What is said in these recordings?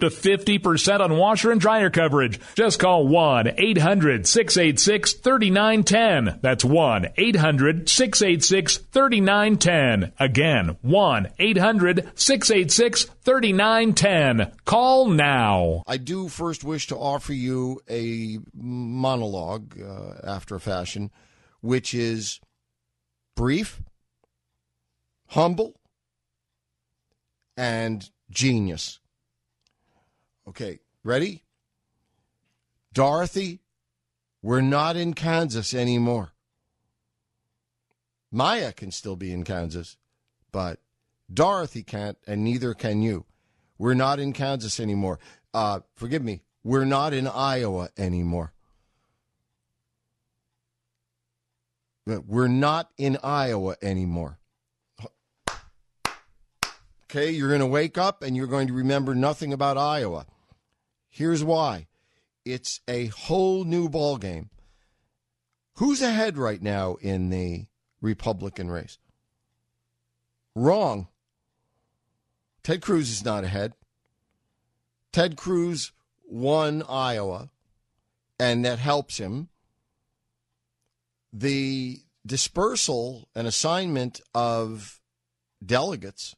to 50% on washer and dryer coverage. Just call 1 800 686 3910. That's 1 800 686 3910. Again, 1 800 686 3910. Call now. I do first wish to offer you a monologue uh, after a fashion, which is brief, humble, and genius. Okay, ready? Dorothy, we're not in Kansas anymore. Maya can still be in Kansas, but Dorothy can't, and neither can you. We're not in Kansas anymore. Uh, forgive me, we're not in Iowa anymore. We're not in Iowa anymore. Okay, you're going to wake up and you're going to remember nothing about Iowa. Here's why it's a whole new ball game. Who's ahead right now in the Republican race? Wrong. Ted Cruz is not ahead. Ted Cruz won Iowa, and that helps him. The dispersal and assignment of delegates,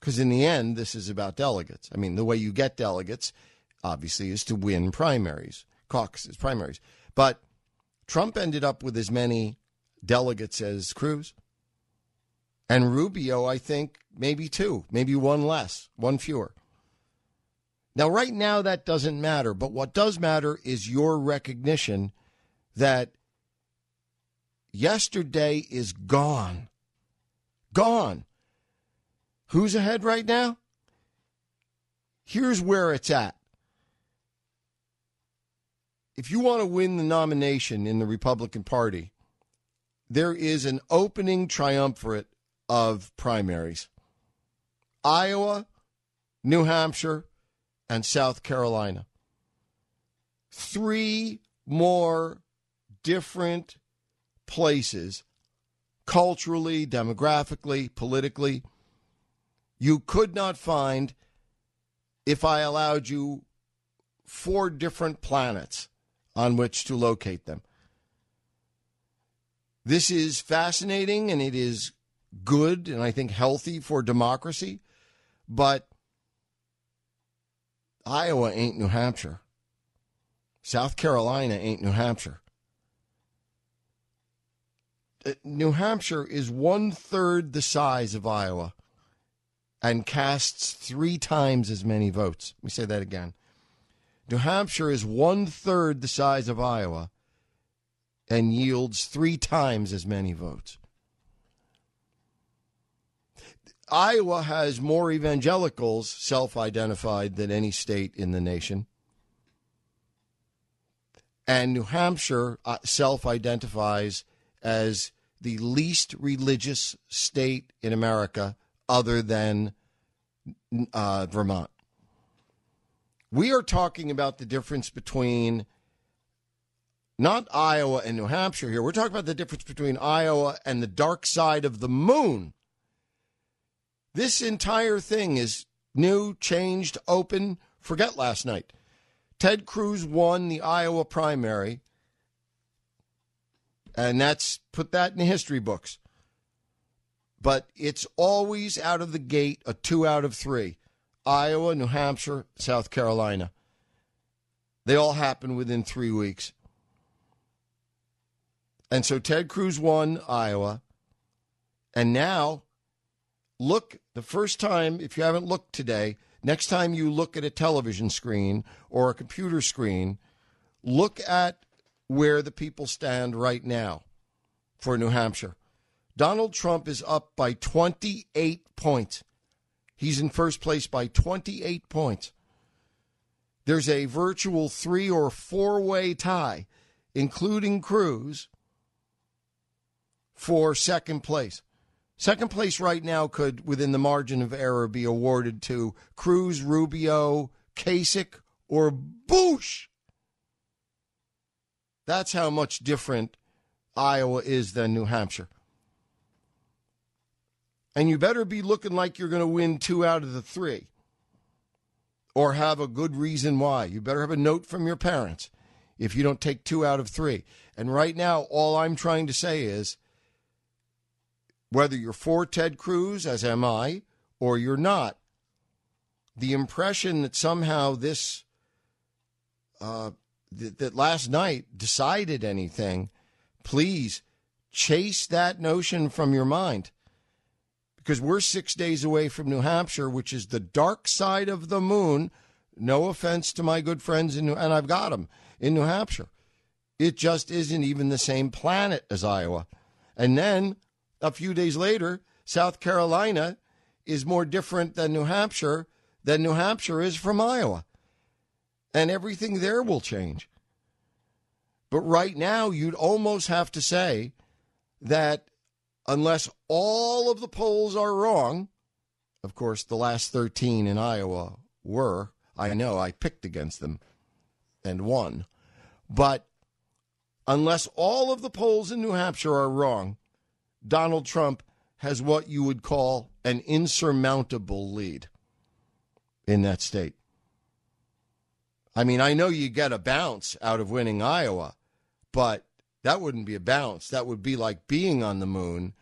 because in the end, this is about delegates. I mean, the way you get delegates, obviously, is to win primaries, caucuses, primaries. But Trump ended up with as many delegates as Cruz. And Rubio, I think, maybe two, maybe one less, one fewer. Now, right now, that doesn't matter. But what does matter is your recognition that yesterday is gone. Gone. Who's ahead right now? Here's where it's at. If you want to win the nomination in the Republican Party, there is an opening triumvirate of primaries Iowa, New Hampshire, and South Carolina. Three more different places, culturally, demographically, politically, you could not find if I allowed you four different planets on which to locate them. This is fascinating and it is good and I think healthy for democracy, but Iowa ain't New Hampshire. South Carolina ain't New Hampshire. Uh, New Hampshire is one third the size of Iowa and casts three times as many votes. Let me say that again. New Hampshire is one third the size of Iowa and yields three times as many votes. Iowa has more evangelicals self identified than any state in the nation. And New Hampshire uh, self identifies as the least religious state in America other than uh, Vermont. We are talking about the difference between not Iowa and New Hampshire here. We're talking about the difference between Iowa and the dark side of the moon. This entire thing is new, changed, open. Forget last night. Ted Cruz won the Iowa primary, and that's put that in the history books. But it's always out of the gate a two out of three Iowa, New Hampshire, South Carolina. They all happen within three weeks. And so Ted Cruz won Iowa. And now, look, the first time, if you haven't looked today, next time you look at a television screen or a computer screen, look at where the people stand right now for New Hampshire. Donald Trump is up by 28 points. He's in first place by 28 points. There's a virtual three or four way tie, including Cruz, for second place. Second place right now could, within the margin of error, be awarded to Cruz, Rubio, Kasich, or Bush. That's how much different Iowa is than New Hampshire. And you better be looking like you're going to win two out of the three or have a good reason why. You better have a note from your parents if you don't take two out of three. And right now, all I'm trying to say is whether you're for Ted Cruz, as am I, or you're not, the impression that somehow this, uh, th- that last night decided anything, please chase that notion from your mind. Because we're six days away from New Hampshire, which is the dark side of the moon. No offense to my good friends in New, and I've got them in New Hampshire. It just isn't even the same planet as Iowa. And then a few days later, South Carolina is more different than New Hampshire than New Hampshire is from Iowa. And everything there will change. But right now, you'd almost have to say that unless all of the polls are wrong, of course, the last 13 in Iowa were. I know I picked against them and won. But unless all of the polls in New Hampshire are wrong, Donald Trump has what you would call an insurmountable lead in that state. I mean, I know you get a bounce out of winning Iowa, but that wouldn't be a bounce. That would be like being on the moon,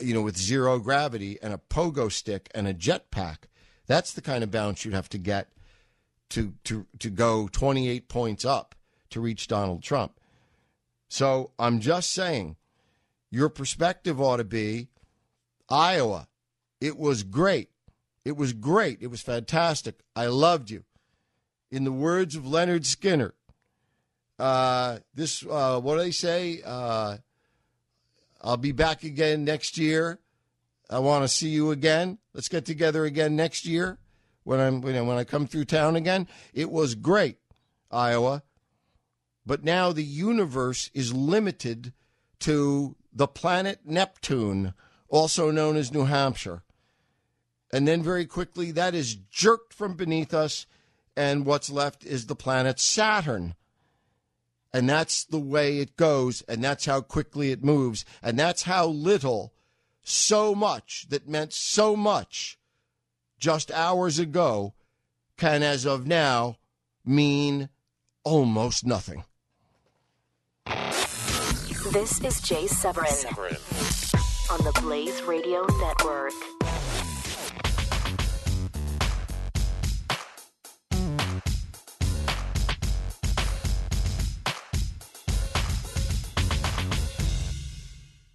you know, with zero gravity and a pogo stick and a jetpack. That's the kind of bounce you'd have to get to to to go 28 points up to reach Donald Trump. So I'm just saying your perspective ought to be Iowa. It was great. It was great. It was fantastic. I loved you. In the words of Lynyrd Skynyrd, uh, this, uh, what do they say? Uh, I'll be back again next year. I want to see you again. Let's get together again next year when I'm when I come through town again. It was great, Iowa. But now the universe is limited to the planet Neptune, also known as New Hampshire. And then very quickly, that is jerked from beneath us, and what's left is the planet Saturn. And that's the way it goes, and that's how quickly it moves, and that's how little, so much that meant so much just hours ago can, as of now, mean almost nothing. This is Jay Severin, Severin. on the Blaze Radio Network.